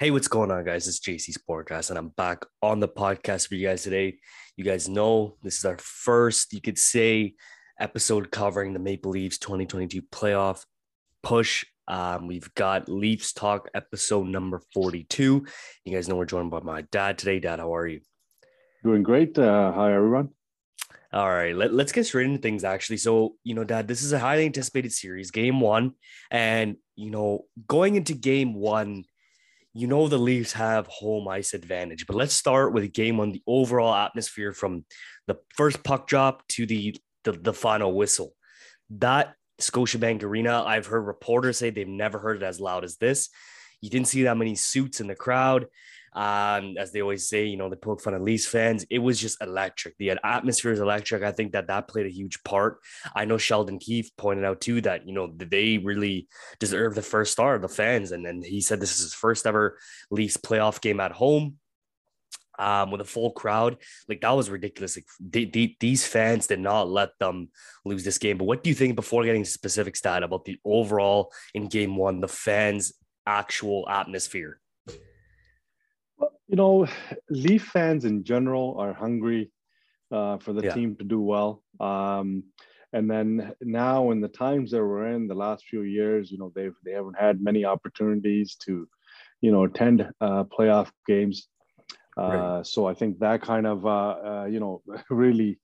Hey, what's going on, guys? It's JC Sportcast, and I'm back on the podcast for you guys today. You guys know this is our first, you could say, episode covering the Maple Leafs 2022 playoff push. Um, we've got Leafs Talk episode number 42. You guys know we're joined by my dad today. Dad, how are you? Doing great. Uh, hi, everyone. All right, let, let's get straight into things actually. So, you know, Dad, this is a highly anticipated series, game one. And, you know, going into game one, you know the Leafs have home ice advantage. But let's start with a game one, the overall atmosphere from the first puck drop to the the, the final whistle. That Scotiabank Arena, I've heard reporters say they've never heard it as loud as this. You didn't see that many suits in the crowd. Um, as they always say, you know, they poke fun at Leafs fans. It was just electric. The atmosphere is electric. I think that that played a huge part. I know Sheldon Keefe pointed out too that you know they really deserve the first star of the fans, and then he said this is his first ever Leafs playoff game at home. Um, with a full crowd, like that was ridiculous. Like they, they, these fans did not let them lose this game. But what do you think before getting specific stat about the overall in game one, the fans' actual atmosphere? You know, Leaf fans in general are hungry uh, for the yeah. team to do well. Um, and then now, in the times that we're in, the last few years, you know, they've they haven't had many opportunities to, you know, attend uh, playoff games. Uh, right. So I think that kind of, uh, uh, you know, really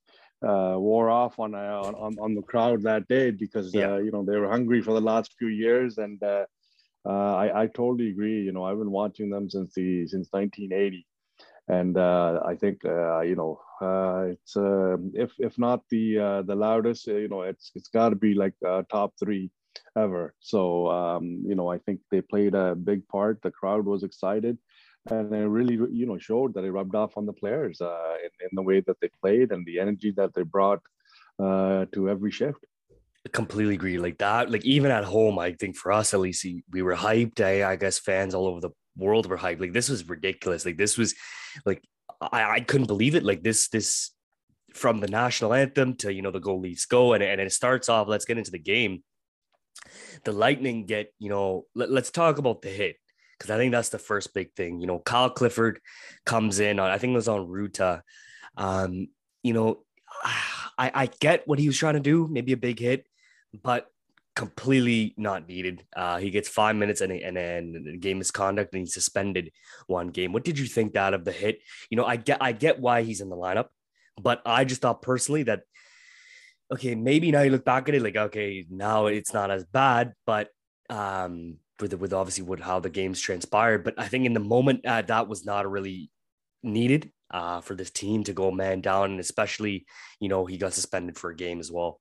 uh, wore off on, on on the crowd that day because yeah. you know they were hungry for the last few years and uh, I, I totally agree. You know, I've been watching them since the since 1980, and uh, I think uh, you know uh, it's uh, if if not the uh, the loudest, you know, it's it's got to be like top three ever. So um, you know, I think they played a big part. The crowd was excited, and it really you know showed that it rubbed off on the players in, in the way that they played and the energy that they brought to every shift completely agree. Like that, like even at home, I think for us at least, we were hyped. I, I guess fans all over the world were hyped. Like this was ridiculous. Like this was, like I, I couldn't believe it. Like this, this from the national anthem to you know the goal Leafs go, and and it starts off. Let's get into the game. The Lightning get you know. Let, let's talk about the hit because I think that's the first big thing. You know, Kyle Clifford comes in on I think it was on Ruta. Um, you know, I, I get what he was trying to do, maybe a big hit, but completely not needed. Uh, he gets five minutes and and then game misconduct and he's suspended one game. What did you think that of the hit? You know, I get I get why he's in the lineup, but I just thought personally that okay, maybe now you look back at it like okay, now it's not as bad, but um with with obviously with how the games transpired, but I think in the moment uh, that was not really needed uh, for this team to go man down, and especially you know he got suspended for a game as well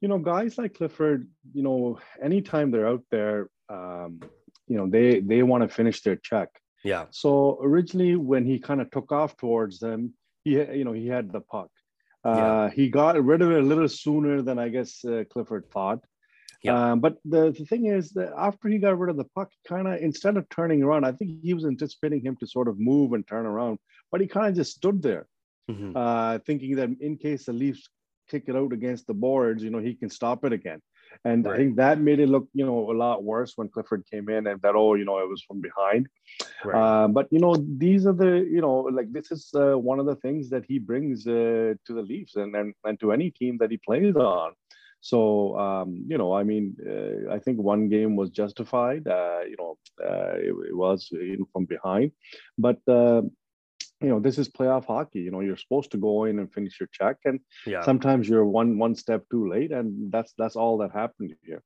you know, guys like Clifford, you know, anytime they're out there, um, you know, they they want to finish their check. Yeah. So originally, when he kind of took off towards them, he you know he had the puck. Uh, yeah. He got rid of it a little sooner than I guess uh, Clifford thought. Yeah. Um, but the, the thing is that after he got rid of the puck, kind of instead of turning around, I think he was anticipating him to sort of move and turn around, but he kind of just stood there, mm-hmm. uh, thinking that in case the Leafs kick it out against the boards, you know, he can stop it again. And right. I think that made it look, you know, a lot worse when Clifford came in and that, oh, you know, it was from behind. Right. Uh, but, you know, these are the, you know, like this is uh, one of the things that he brings uh, to the Leafs and, and, and to any team that he plays on. So, um, you know, I mean, uh, I think one game was justified. Uh, you know, uh, it, it, was you know, from behind, but uh, you know this is playoff hockey you know you're supposed to go in and finish your check and yeah. sometimes you're one one step too late and that's that's all that happened here.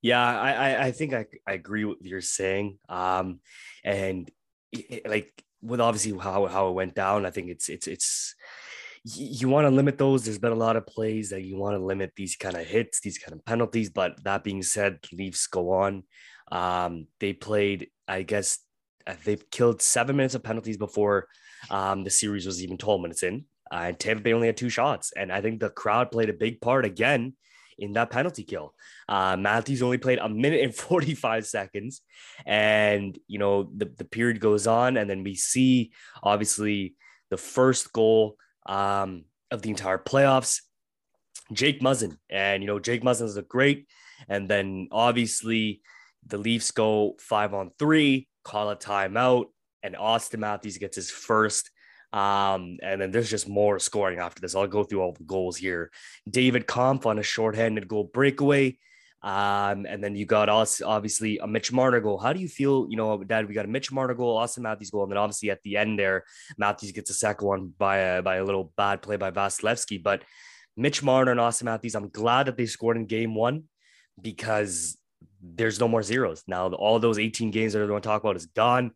Yeah i i think i, I agree with what you're saying um and it, like with obviously how how it went down i think it's it's it's you want to limit those. There's been a lot of plays that you want to limit these kind of hits these kind of penalties but that being said leafs go on. Um they played i guess they've killed seven minutes of penalties before um, the series was even 12 minutes in. Uh, and Tampa Bay only had two shots. And I think the crowd played a big part again in that penalty kill. Uh, Matthews only played a minute and 45 seconds. And, you know, the, the period goes on. And then we see, obviously, the first goal um, of the entire playoffs, Jake Muzzin. And, you know, Jake Muzzin is a great. And then obviously, the Leafs go five on three, call a timeout, and Auston Matthews gets his first. Um, and then there's just more scoring after this. I'll go through all the goals here. David Kampf on a shorthanded goal breakaway. Um, and then you got us obviously a Mitch Marner goal. How do you feel? You know, Dad, we got a Mitch Marner goal, Auston Matthews goal, and then obviously at the end there, Matthews gets a second one by a by a little bad play by Vasilevskiy. But Mitch Marner and Auston Matthews, I'm glad that they scored in game one because there's no more zeros. Now, all those 18 games that they're going to talk about is gone.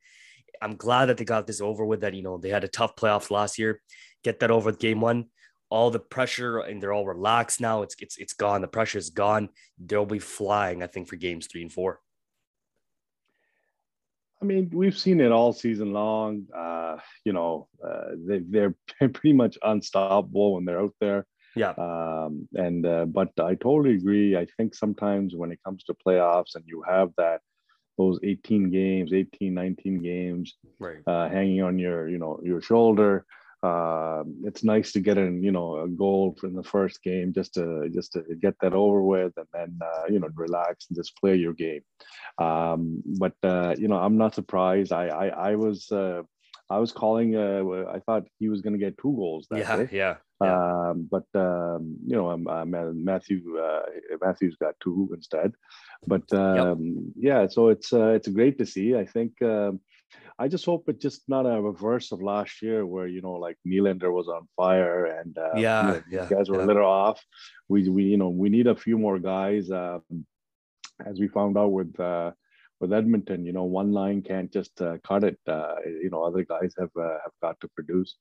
I'm glad that they got this over with. That you know they had a tough playoffs last year. Get that over with game one. All the pressure and they're all relaxed now. It's it's it's gone. The pressure is gone. They'll be flying. I think for games three and four. I mean, we've seen it all season long. Uh, you know, uh, they, they're pretty much unstoppable when they're out there. Yeah. Um, and uh, but I totally agree. I think sometimes when it comes to playoffs and you have that those 18 games, 18, 19 games right. uh, hanging on your, you know, your shoulder. Uh, it's nice to get in, you know, a goal in the first game just to just to get that over with, and then uh, you know relax and just play your game. Um, but uh, you know, I'm not surprised. I I, I was uh, I was calling. Uh, I thought he was going to get two goals. That yeah, day. yeah. Yeah. Um, but um, you know, um, uh, Matthew uh, Matthews got two instead. But um, yep. yeah, so it's uh, it's great to see. I think um, I just hope it's just not a reverse of last year, where you know, like Nylander was on fire and uh, yeah, you know, yeah, guys were yeah. a little off. We we you know we need a few more guys, um, as we found out with. Uh, with Edmonton, you know, one line can't just uh, cut it. Uh, you know, other guys have uh, have got to produce.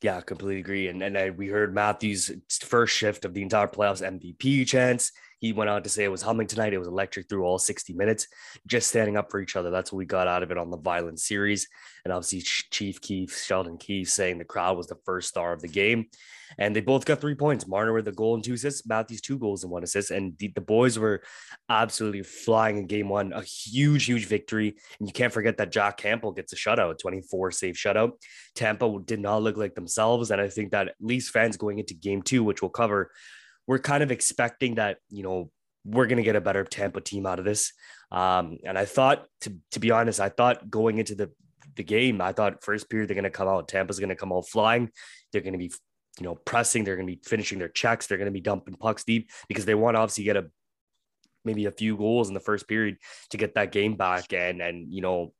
Yeah, completely agree. And and we heard Matthews' first shift of the entire playoffs MVP chance. He went on to say it was humming tonight. It was electric through all 60 minutes, just standing up for each other. That's what we got out of it on the violent series. And obviously, Chief Keefe, Sheldon Keefe saying the crowd was the first star of the game. And they both got three points. Marner with a goal and two assists, Matthews two goals and one assist. And the, the boys were absolutely flying in game one. A huge, huge victory. And you can't forget that Jack Campbell gets a shutout, 24 save shutout. Tampa did not look like themselves. And I think that at least fans going into game two, which we'll cover, we're kind of expecting that, you know, we're going to get a better Tampa team out of this. Um, and I thought, to, to be honest, I thought going into the, the game, I thought first period they're going to come out, Tampa's going to come out flying. They're going to be, you know, pressing. They're going to be finishing their checks. They're going to be dumping pucks deep because they want to obviously get a maybe a few goals in the first period to get that game back. And and you know,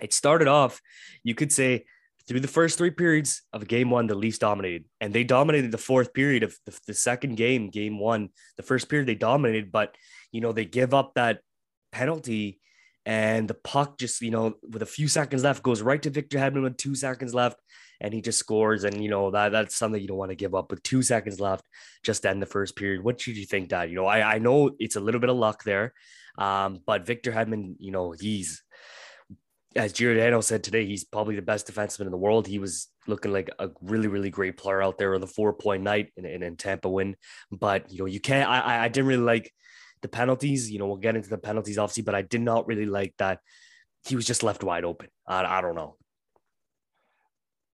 it started off, you could say through the first three periods of game one, the Leafs dominated, and they dominated the fourth period of the, the, second game, game one. The first period they dominated, but you know they give up that penalty, and the puck just you know with a few seconds left goes right to Victor Hedman with two seconds left, and he just scores. And you know that that's something you don't want to give up with two seconds left, just end the first period. What did you think, Dad? You know, I I know it's a little bit of luck there, um, but Victor Hedman, you know, he's as Giordano said today, he's probably the best defenseman in the world. He was looking like a really, really great player out there on the four point night in, in, in Tampa win. But, you know, you can't, I, I didn't really like the penalties. You know, we'll get into the penalties, obviously, but I did not really like that he was just left wide open. I, I don't know.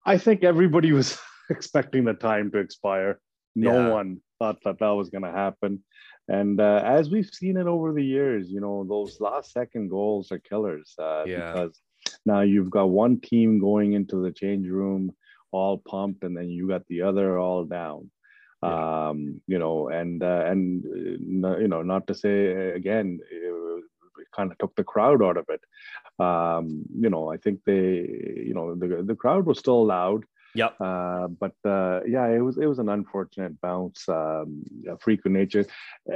I think everybody was expecting the time to expire. No Yeah. one thought that that was going to happen. And uh, as we've seen it over the years, you know, those last second goals are killers uh, Yeah. because now you've got one team going into the change room all pumped, and then you got the other all down. Yeah. Um, you know, and uh, and uh, you know, not to say uh, again, it, it kind of took the crowd out of it. Um, you know, I think they, you know, the the crowd was still loud. Yep. Uh, but uh, yeah, it was it was an unfortunate bounce, um, a freak of nature, uh,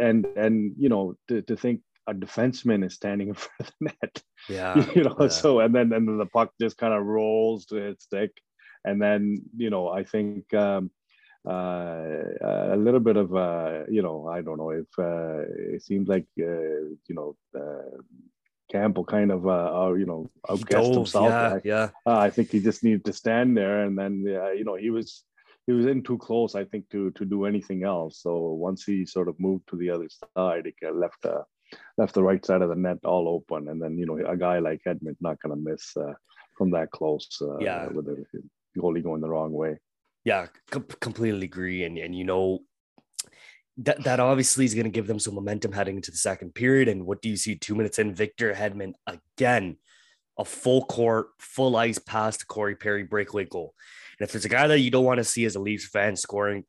and and you know to, to think a defenseman is standing in front of the net, Yeah. you know, yeah. so and then and then the puck just kind of rolls to its stick, and then you know I think um, uh, a little bit of uh, you know I don't know if uh, it seems like uh, you know. Campbell kind of, uh, uh, you know, outguessed himself. Yeah. I- Yeah. uh, I think he just needed to stand there, and then uh, you know he was he was in too close, I think, to to do anything else. So once he sort of moved to the other side, he got left uh, left the right side of the net all open, and then you know a guy like Hedman not going to miss uh, from that close. Uh, Yeah. with the goalie going the wrong way. Yeah, com- completely agree. And and you know, that, that obviously is going to give them some momentum heading into the second period. And what do you see two minutes in? Victor Hedman again, a full court, full ice pass to Corey Perry breakaway goal. And if there's a guy that you don't want to see as a Leafs fan scoring,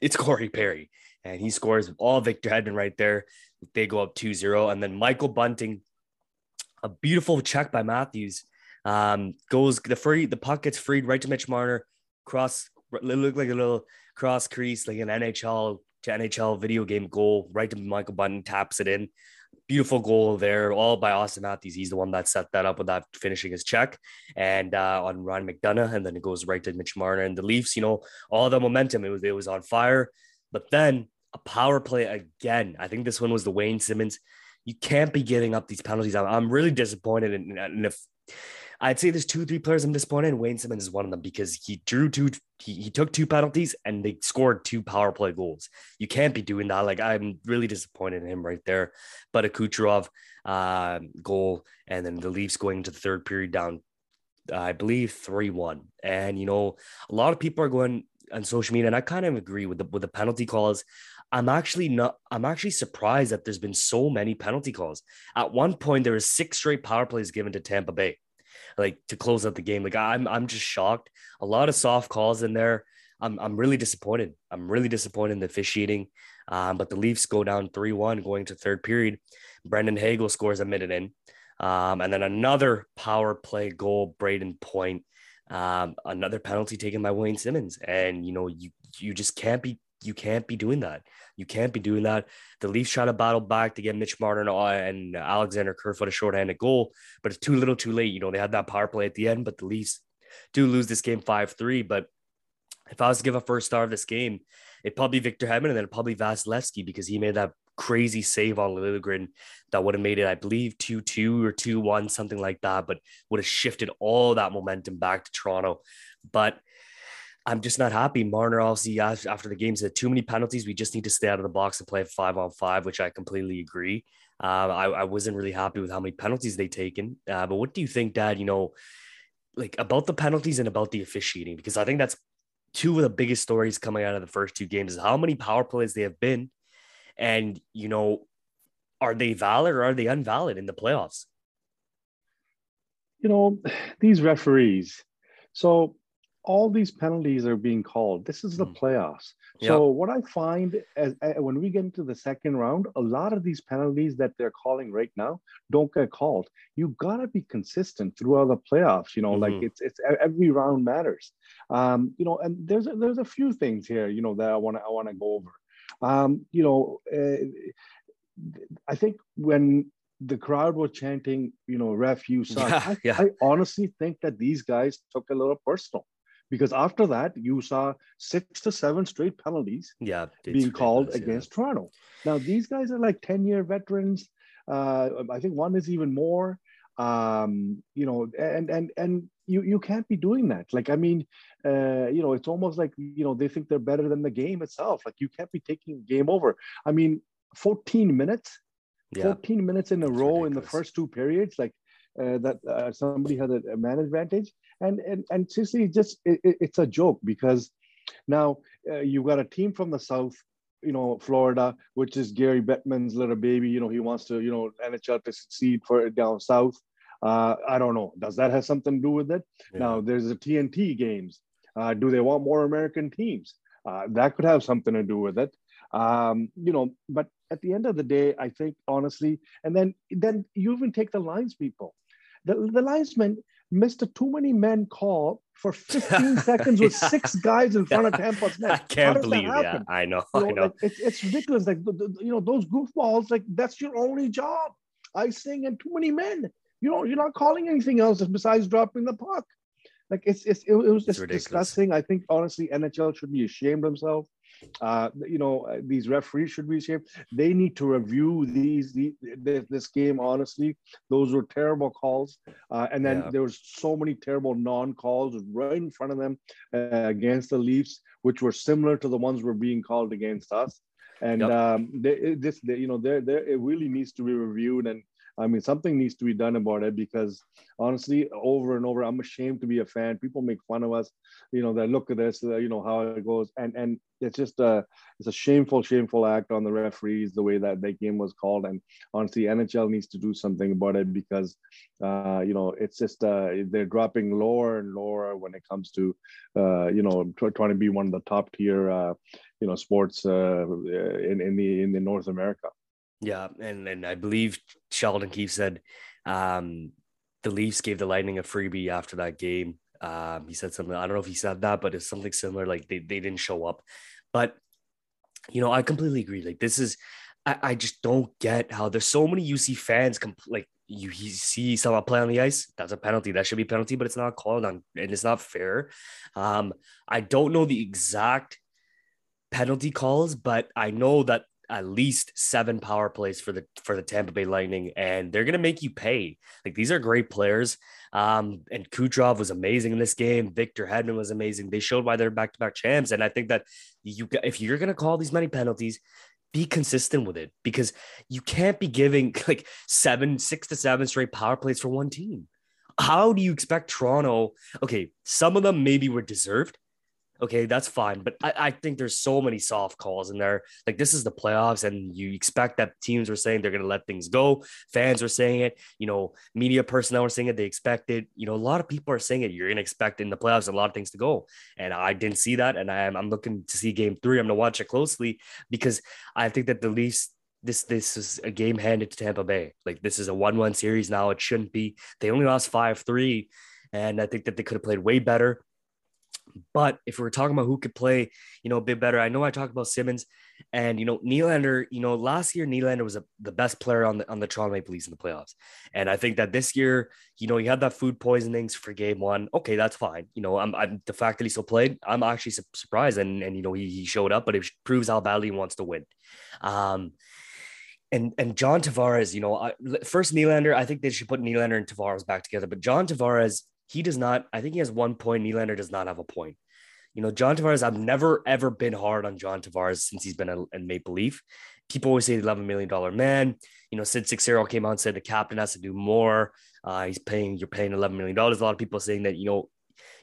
it's Corey Perry. And he scores all Victor Hedman right there. They go up 2 0. And then Michael Bunting, a beautiful check by Matthews, um, goes the free, the puck gets freed right to Mitch Marner, cross, look like a little cross crease, like an NHL to NHL video game goal, right to Michael Bunting, taps it in. Beautiful goal there, all by Auston Matthews. He's the one that set that up without finishing his check, and uh, on Ryan McDonagh. and then it goes right to Mitch Marner and the Leafs. You know, all the momentum it was it was on fire, but then a power play again. I think this one was the Wayne Simmonds. You can't be giving up these penalties. I'm, I'm really disappointed, and, and if I'd say there's two, three players I'm disappointed. And Wayne Simmonds is one of them because he drew two, he, he took two penalties and they scored two power play goals. You can't be doing that. Like I'm really disappointed in him right there. But a Kucherov uh, goal, and then the Leafs going into the third period down, I believe three one. And you know, a lot of people are going on social media, and I kind of agree with the with the penalty calls. I'm actually not. I'm actually surprised that there's been so many penalty calls. At one point, there was six straight power plays given to Tampa Bay like to close out the game. Like I'm I'm just shocked. A lot of soft calls in there. I'm I'm really disappointed. I'm really disappointed in the officiating. Um, but the Leafs go down 3-1 going to third period. Brandon Hagel scores a minute in. Um, and then another power play goal, Brayden Point. Um, another penalty taken by Wayne Simmonds, And you know, you you just can't be you can't be doing that. You can't be doing that. The Leafs try to battle back to get Mitch Marner uh, and Alexander Kerfoot a shorthanded goal, but it's too little too late. You know, they had that power play at the end, but the Leafs do lose this game 5 3. But if I was to give a first star of this game, it'd probably Victor Hedman and then probably Vasilevskiy because he made that crazy save on Liljegren that would have made it, I believe, 2 2 or 2 1, something like that, but would have shifted all that momentum back to Toronto. But I'm just not happy. Marner obviously after the game said too many penalties. We just need to stay out of the box and play five on five, which I completely agree. Uh, I, I, wasn't really happy with how many penalties they taken. Uh, but what do you think, Dad? You know, like about the penalties and about the officiating, because I think that's two of the biggest stories coming out of the first two games is how many power plays they have been, and you know, are they valid or are they invalid in the playoffs? You know, these referees. So all these penalties are being called. This is the mm. playoffs. Yep. So what I find as, as, when we get into the second round, a lot of these penalties that they're calling right now don't get called. You gotta be consistent throughout the playoffs. You know, mm-hmm. like it's it's every round matters. Um, you know, and there's a, there's a few things here. You know that I want to I want to go over. Um, you know, uh, I think when the crowd was chanting, you know, ref, you suck. Yeah, I, yeah. I honestly think that these guys took a little personal because after that you saw six to seven straight penalties yeah being called against yeah. toronto now these guys are like 10 year veterans uh, i think one is even more um, you know and and and you you can't be doing that like i mean uh, you know it's almost like you know they think they're better than the game itself like you can't be taking game over i mean 14 minutes yeah. 14 minutes in a That's row ridiculous. in the first two periods like uh, that uh, somebody had a, a, man advantage. And and and seriously just it, it's a joke because now uh, you've got a team from the south you know florida which is gary bettman's little baby. You know he wants to you know nhl to succeed for down south. Uh, i don't know. Does that have something to do with it? Yeah. now there's the tnt games. Uh, do they want more american teams? Uh, that could have something to do with it. Um, you know but at the end of the day i think honestly and then then you even take the lines people the, the linesman missed a too many men call for 15 seconds with yeah. six guys in front of Tampa's net. I can't believe that. I know. You know, I know. Like, it's, it's ridiculous. Like, you know, those goofballs, like, that's your only job. Icing and too many men. You know, you're not calling anything else besides dropping the puck. Like, it's, it's it, it was just disgusting. I think, honestly, NHL should be ashamed of themselves. Uh, you know, uh, these referees should be ashamed. They need to review these, the, this game. Honestly, those were terrible calls, uh, and then yeah. there was so many terrible non-calls right in front of them uh, against the Leafs, which were similar to the ones were being called against us. and yep. um, they, this they, you know there there it really needs to be reviewed and I mean, something needs to be done about it because honestly, over and over, I'm ashamed to be a fan. People make fun of us, you know, that look at this, uh, you know, how it goes. And and it's just a, it's a shameful, shameful act on the referees, the way that that game was called. And honestly, NHL needs to do something about it because, uh, you know, it's just, uh, they're dropping lower and lower when it comes to, uh, you know, tr- trying to be one of the top tier, uh, you know, sports uh, in, in the, in the North America. Yeah, and and I believe Sheldon Keefe said um, the Leafs gave the Lightning a freebie after that game. Um, he said something. I don't know if he said that, but it's something similar. Like they they didn't show up, but you know I completely agree. Like this is, I, I just don't get how there's so many UC fans. Compl- like you, you see someone play on the ice, that's a penalty. That should be penalty, but it's not called on, and it's not fair. Um, I don't know the exact penalty calls, but I know that at least seven power plays for the for the Tampa Bay Lightning, and they're gonna make you pay. Like these are great players. Um, and Kucherov was amazing in this game. Victor Hedman was amazing. They showed why they're back to back champs, and I think that you if you're gonna call these many penalties, be consistent with it because you can't be giving like seven, six to seven straight power plays for one team. How do you expect Toronto? Okay, some of them maybe were deserved, okay, that's fine. But I, I, think there's so many soft calls in there. Like this is the playoffs, and you expect that teams are saying they're going to let things go. Fans are saying it. You know, media personnel are saying it. They expect it. You know, a lot of people are saying it. You're going to expect in the playoffs a lot of things to go, and I didn't see that. And I'm I'm looking to see Game Three. I'm going to watch it closely because I think that the Leafs this this is a game handed to Tampa Bay. Like this is a one-one series now. It shouldn't be. They only lost five three, and I think that they could have played way better. But if we're talking about who could play, you know, a bit better, I know I talked about Simmonds and you know Nylander. You know, last year Nylander was a, the best player on the on the Toronto Maple Leafs in the playoffs, and I think that this year, you know, he had that food poisonings for Game One. Okay, that's fine. You know, I'm, I'm the fact that he still played. I'm actually su- surprised, and and you know he he showed up, but it proves how badly he wants to win. Um, and and John Tavares, you know, I, first Nylander, I think they should put Nylander and Tavares back together. But John Tavares, he does not. I think he has one point. Nylander does not have a point. You know, John Tavares. I've never ever been hard on John Tavares since he's been in Maple Leaf. People always say the eleven million dollar man. You know, Sid Seixeiro came out and said the captain has to do more. Uh, he's paying. You're paying eleven million dollars. A lot of people saying that you know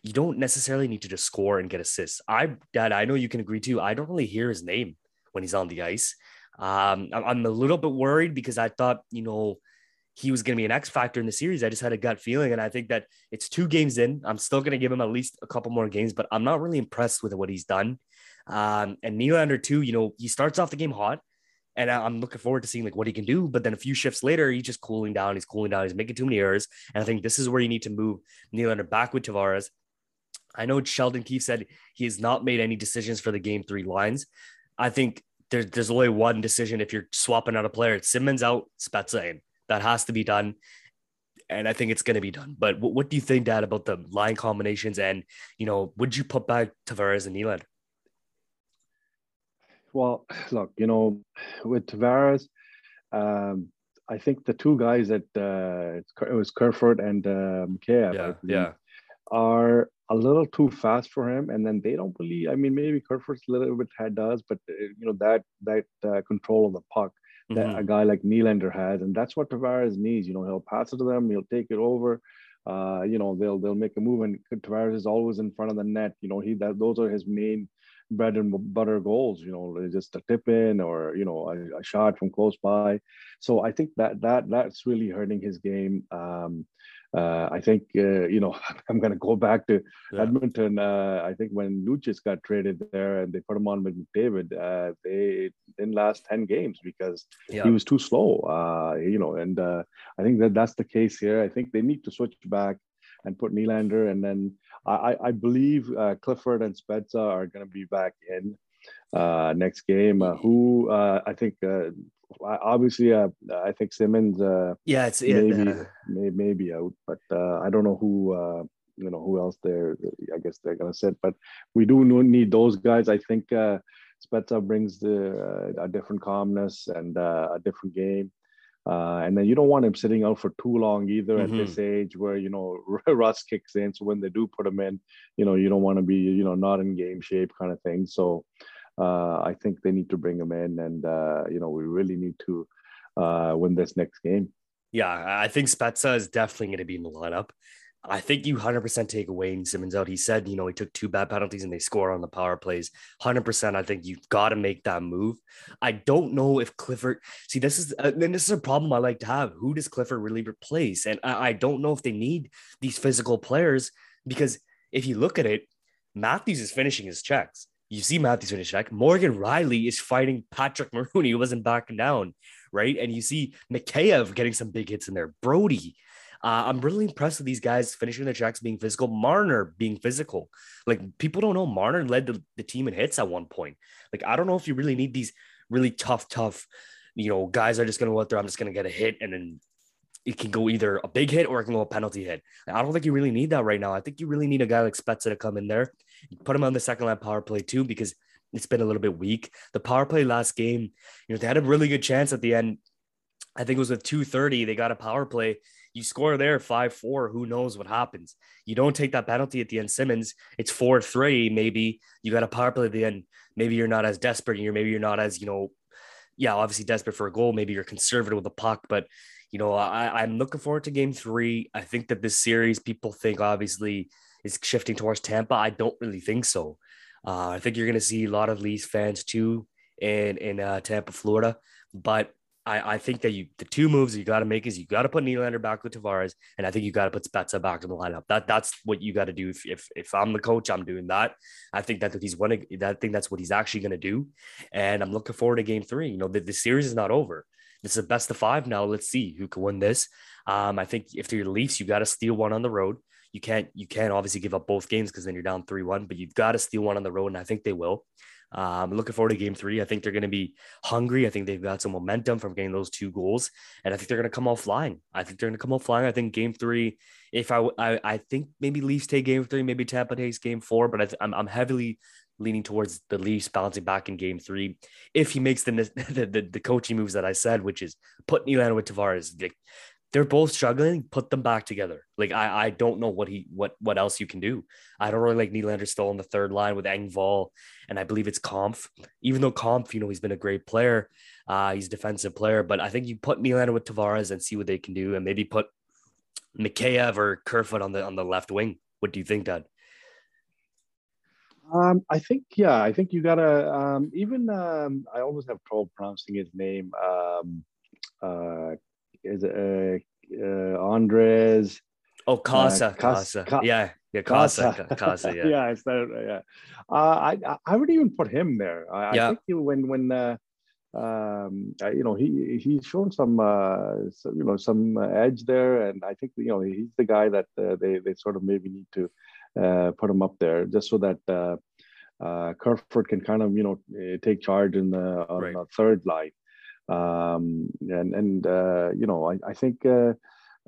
you don't necessarily need to just score and get assists. I, Dad, I know you can agree too. I don't really hear his name when he's on the ice. Um, I'm a little bit worried because I thought, you know, he was going to be an X factor in the series. I just had a gut feeling. And I think that it's two games in. I'm still going to give him at least a couple more games, but I'm not really impressed with what he's done. Um, and Nylander, too, you know, he starts off the game hot. And I'm looking forward to seeing like what he can do. But then a few shifts later, he's just cooling down. He's cooling down. He's making too many errors. And I think this is where you need to move Nylander back with Tavares. I know Sheldon Keefe said he has not made any decisions for the game three lines. I think there's there's only one decision if you're swapping out a player. It's Simmonds out, Spezza in that has to be done. And I think it's going to be done. But what, what do you think, Dad, about the line combinations? And, you know, would you put back Tavares and Nylander? Well, look, you know, with Tavares, um, I think the two guys that uh, it was Kerfoot and uh, Mikheyev, yeah, yeah. are a little too fast for him, and then they don't believe. I mean, maybe Kerfoot's a little bit head does, but uh, you know that that uh, control of the puck that mm-hmm. a guy like Nylander has, and that's what Tavares needs. You know, he'll pass it to them, he'll take it over. Uh, you know, they'll they'll make a move, and Tavares is always in front of the net. You know, he that those are his main bread and butter goals. You know, just a tip in or you know a, a shot from close by. So I think that that that's really hurting his game. Um, uh, I think uh, you know I'm going to go back to yeah. Edmonton. Uh, I think when Lucic got traded there and they put him on with David, uh, they didn't last ten games because yeah. he was too slow. Uh, you know, and uh, I think that that's the case here. I think they need to switch back and put Nylander, and then I, I believe Clifford and Spezza are going to be back in next game. who I think obviously, uh, I think Simmonds. Uh, yeah, it's maybe uh, may, maybe out, but uh, I don't know who. Uh, you know who else there? I guess they're gonna sit, but we do need those guys. I think uh, Spezza brings the uh, a different calmness and uh, a different game. Uh, and then you don't want him sitting out for too long either mm-hmm. at this age where you know Russ kicks in. So when they do put him in, you know you don't want to be you know not in game shape kind of thing. So uh, I think they need to bring him in, and uh, you know we really need to uh, win this next game. Yeah, I think Spezza is definitely going to be in the lineup. I think you 100% take Wayne Simmonds out. He said, you know, he took two bad penalties and they score on the power plays. 100%. I think you've got to make that move. I don't know if Clifford, see, this is, uh, and this is a problem I like to have. Who does Clifford really replace? And I, I don't know if they need these physical players because if you look at it, Matthews is finishing his checks. You see Matthews finish check. Morgan Rielly is fighting Patrick Maroon. He wasn't backing down, right? And you see Mikheyev getting some big hits in there. Brodie uh, I'm really impressed with these guys finishing their tracks being physical. Marner being physical. Like people don't know Marner led the, the team in hits at one point. Like I don't know if you really need these really tough, tough, you know, guys are just going to go out there. I'm just going to get a hit and then it can go either a big hit or it can go a penalty hit. I don't think you really need that right now. I think you really need a guy like Spezza to come in there, put him on the second line power play too, because it's been a little bit weak. The power play last game, you know, they had a really good chance at the end. I think it was with 230. They got a power play you score there 5 4. Who knows what happens? You don't take that penalty at the end. Simmonds. it's 4 3. Maybe you got a power play at the end. Maybe you're not as desperate. You're maybe you're not as, you know, yeah, obviously desperate for a goal. Maybe you're conservative with the puck, but you know, I, I'm looking forward to game three. I think that this series, people think obviously is shifting towards Tampa. I don't really think so. Uh, I think you're going to see a lot of Leafs fans too in in uh, Tampa, Florida. But I, I think that you the two moves you got to make is you got to put Nylander back with Tavares, and I think you got to put Spezza back in the lineup. That that's what you got to do. If, if if I'm the coach, I'm doing that. I think that he's winning. I think that's what he's actually going to do, and I'm looking forward to Game Three. You know, the, the series is not over. This is a best of five now. Let's see who can win this. Um, I think if you're the Leafs, you got to steal one on the road. You can't you can't obviously give up both games because then you're down three one, but you've got to steal one on the road, and I think they will. Um, looking forward to game three. I think they're going to be hungry. I think they've got some momentum from getting those two goals, and I think they're going to come off flying. I think they're going to come off flying. I think game three, if I, I, I think maybe Leafs take game three, maybe Tampa takes game four, but I th- I'm, I'm heavily leaning towards the Leafs bouncing back in game three. If he makes the, the, the, the coaching moves that I said, which is put Nylander with Tavares, like, they're both struggling. Put them back together. Like I, I don't know what he what what else you can do. I don't really like Nylander still on the third line with Engvall, and I believe it's Kampf. Even though Kampf, you know, he's been a great player, uh, he's a defensive player. But I think you put Nylander with Tavares and see what they can do, and maybe put Mikheyev or Kerfoot on the on the left wing. What do you think, Dad? Um, I think yeah, I think you gotta um, even um, I always have trouble pronouncing his name. Um, uh, is it uh, uh, Andres? Oh, Casa, uh, Casa, Casa. yeah, yeah, Casa, Casa, yeah, yeah, it's that, yeah. Uh, I I would even put him there. I, yeah. I think he, when when uh, um, you know he he's shown some, uh, some, you know some edge there, and I think you know he's the guy that uh, they they sort of maybe need to uh, put him up there just so that uh, uh, Kerfoot can kind of you know take charge in the on right. the third line um, and and uh, you know I, I think uh,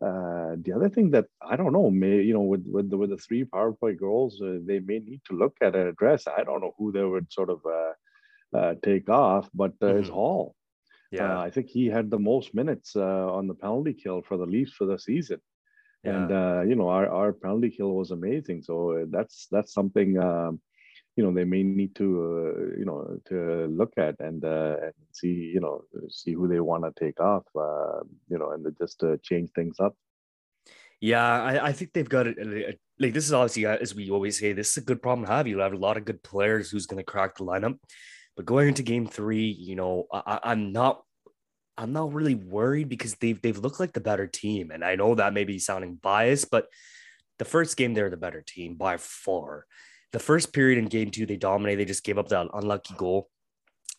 uh, the other thing that I don't know may you know with with the, with the three power play goals uh, they may need to look at and address. I don't know who they would sort of uh, uh, take off, but uh, mm-hmm. is Hall. Yeah, I think he had the most minutes on the penalty kill for the Leafs for the season. Yeah. And you know our, our penalty kill was amazing, so that's that's something um, you know they may need to uh, you know to look at and uh, and see you know see who they want to take off uh, you know and just to change things up. Yeah I, I think they've got it like this is obviously uh, as we always say this is a good problem to have. You have a lot of good players who's going to crack the lineup. But going into game three you know I, i'm not i'm not really worried because they've they've looked like the better team. And i know that may be sounding biased but the first game they're the better team by far the first period in game two, they dominated. They just gave up that unlucky goal.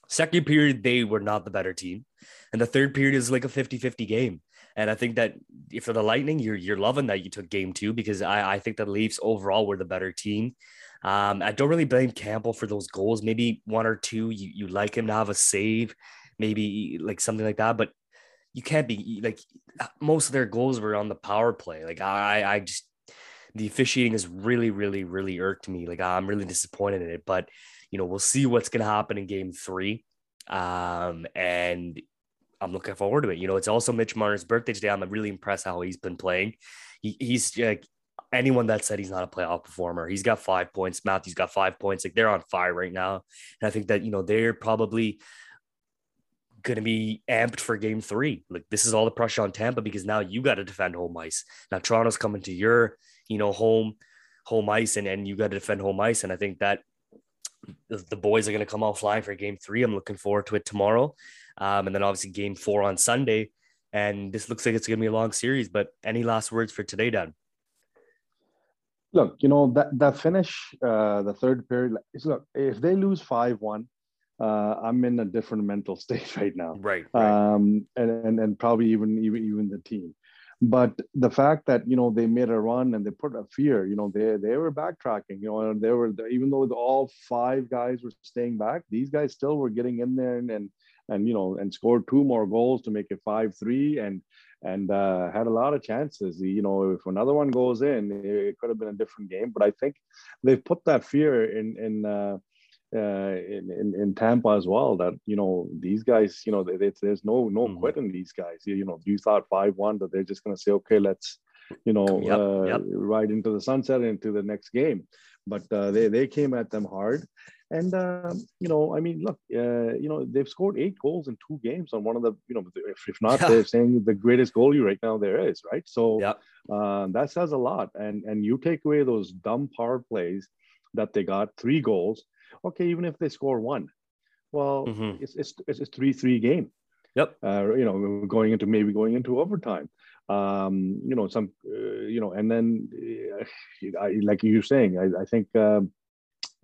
Second period, they were not the better team. And the third period is like a 50 50 game. And I think that if for the Lightning, you're, you're loving that you took game two because I, I think the Leafs overall were the better team. Um, I don't really blame Campbell for those goals. Maybe one or two, you, you like him to have a save, maybe like something like that. But you can't be like most of their goals were on the power play. Like I, I just the officiating has really, really, really irked me. Like I'm really disappointed in it. But you know, we'll see what's gonna happen in game three. Um, and I'm looking forward to it. You know, it's also Mitch Marner's birthday today. I'm really impressed how he's been playing. He, he's like anyone that said he's not a playoff performer, he's got five points. Matthew's got five points. Like they're on fire right now. And I think that, you know, they're probably going to be amped for game three. Like this is all the pressure on Tampa because now you got to defend home ice. Now Toronto's coming to your, you know, home, home ice and, and you got to defend home ice. And I think that the boys are going to come out flying for game three. I'm looking forward to it tomorrow. Um, and then obviously game four on Sunday. And this looks like it's going to be a long series, but any last words for today, Dan? Look, you know, that, that finish, uh, the third period, look, if they lose 5 1, uh, I'm in a different mental state right now. Right. right. Um, and, and, and probably even, even, even the team. But the fact that, you know, they made a run and they put a fear, you know, they, they were backtracking, you know, and they were, even though all five guys were staying back, these guys still were getting in there and, and, and you know, and scored two more goals to make it 5 3. And, and uh, had a lot of chances. You know, if another one goes in, it could have been a different game. But I think they've put that fear in in uh, uh, in, in, in Tampa as well. That you know these guys, you know, they, they, there's no no mm-hmm. quitting these guys. You, you know, you thought five one that they're just going to say, okay, let's you know yep, uh, yep. ride into the sunset into the next game. But uh, they they came at them hard, and um, you know, I mean, look, uh, you know, they've scored eight goals in two games on one of the, you know, if, if not, yeah. they're saying the greatest goalie right now there is, right? So yeah. uh, that says a lot. And and you take away those dumb power plays that they got three goals. Okay, even if they score one, well, mm-hmm. it's, it's it's a three three game. Yep. Uh, you know, going into maybe going into overtime. Um, you know, some, uh, you know, and then, uh, I, like you're saying, I, I think. a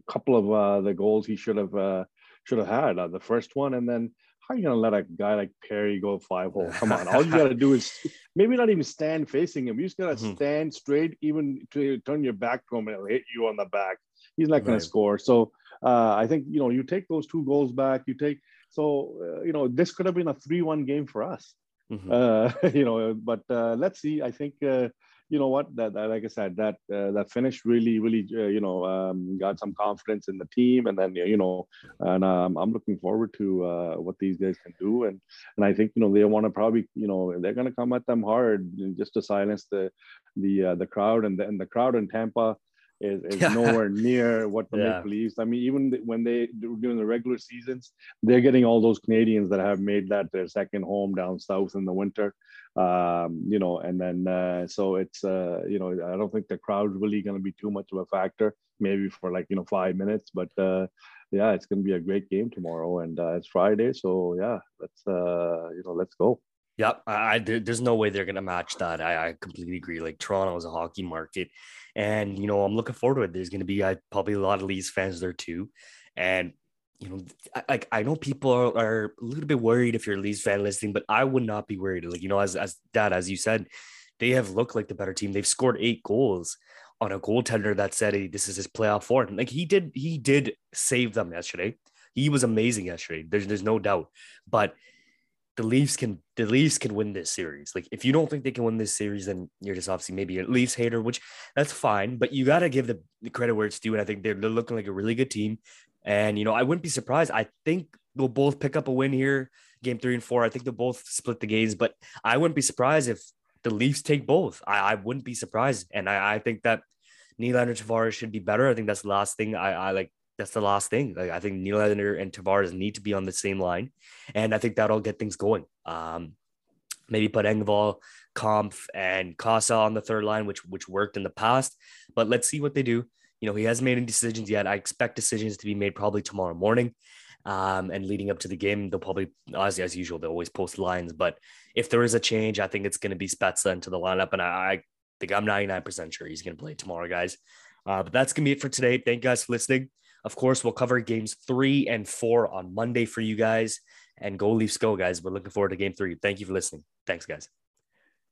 couple of uh, the goals he should have uh, should have had. Uh, the first one, and then how are you gonna let a guy like Perry go five hole? Come on, all you gotta do is maybe not even stand facing him. You just gotta mm-hmm. stand straight, even to turn your back to him, and he'll hit you on the back. He's not gonna right. score. So uh, I think you know you take those two goals back. You take so uh, you know this could have been a three-one game for us. Mm-hmm. Uh, you know, but uh, let's see. I think uh, you know what that, that like i said that uh, that finish really really uh, you know um, got some confidence in the team and then you know and um, i'm looking forward to uh, what these guys can do and and i think you know they want to probably you know they're going to come at them hard just to silence the the uh, the crowd and the, and the crowd in tampa is, is nowhere near what the yeah. Maple Leafs. I mean, even when they during the regular seasons, they're getting all those Canadians that have made that their second home down south in the winter. Um, you know, and then uh, so it's uh, you know, I don't think the crowd's really going to be too much of a factor. Maybe for like you know five minutes, but uh, yeah, it's going to be a great game tomorrow, and uh, it's Friday, so yeah, let's uh, you know, let's go. Yep, I, I there's no way they're gonna match that. I, I completely agree. Like Toronto is a hockey market, and you know I'm looking forward to it. There's gonna be I, probably a lot of Leafs fans there too, and you know, like I, know people are, are, a little bit worried if you're a Leafs fan listening, but I would not be worried. Like you know, as as dad, as you said, they have looked like the better team. They've scored eight goals on a goaltender that said hey, this is his playoff form. Like he did, he did save them yesterday. He was amazing yesterday. There's there's no doubt, but the Leafs can the Leafs can win this series. Like if you don't think they can win this series, then you're just obviously maybe a Leafs hater, which that's fine. But you got to give the, the, credit where it's due, and I think they're, they're looking like a really good team. And you know, I wouldn't be surprised. I think they'll both pick up a win here, game three and four. I think they'll both split the games, but I wouldn't be surprised if the Leafs take both. I, I wouldn't be surprised, and I, I think that Nylander Tavares should be better. I think that's the last thing I, I like that's the last thing. Like I think Nylander and Tavares need to be on the same line, and I think that'll get things going. Um, maybe put Engvall, Kampf, and Kase on the third line, which which worked in the past. But let's see what they do. You know, he hasn't made any decisions yet. I expect decisions to be made probably tomorrow morning. Um, and leading up to the game, they'll probably, as, as usual, they'll always post lines. But if there is a change, I think it's going to be Spezza into the lineup. And I, I think I'm 99% sure he's going to play tomorrow, guys. Uh, but that's going to be it for today. Thank you guys for listening. Of course, we'll cover games three and four on Monday for you guys. And go Leafs, go, guys. We're looking forward to game three. Thank you for listening. Thanks, guys.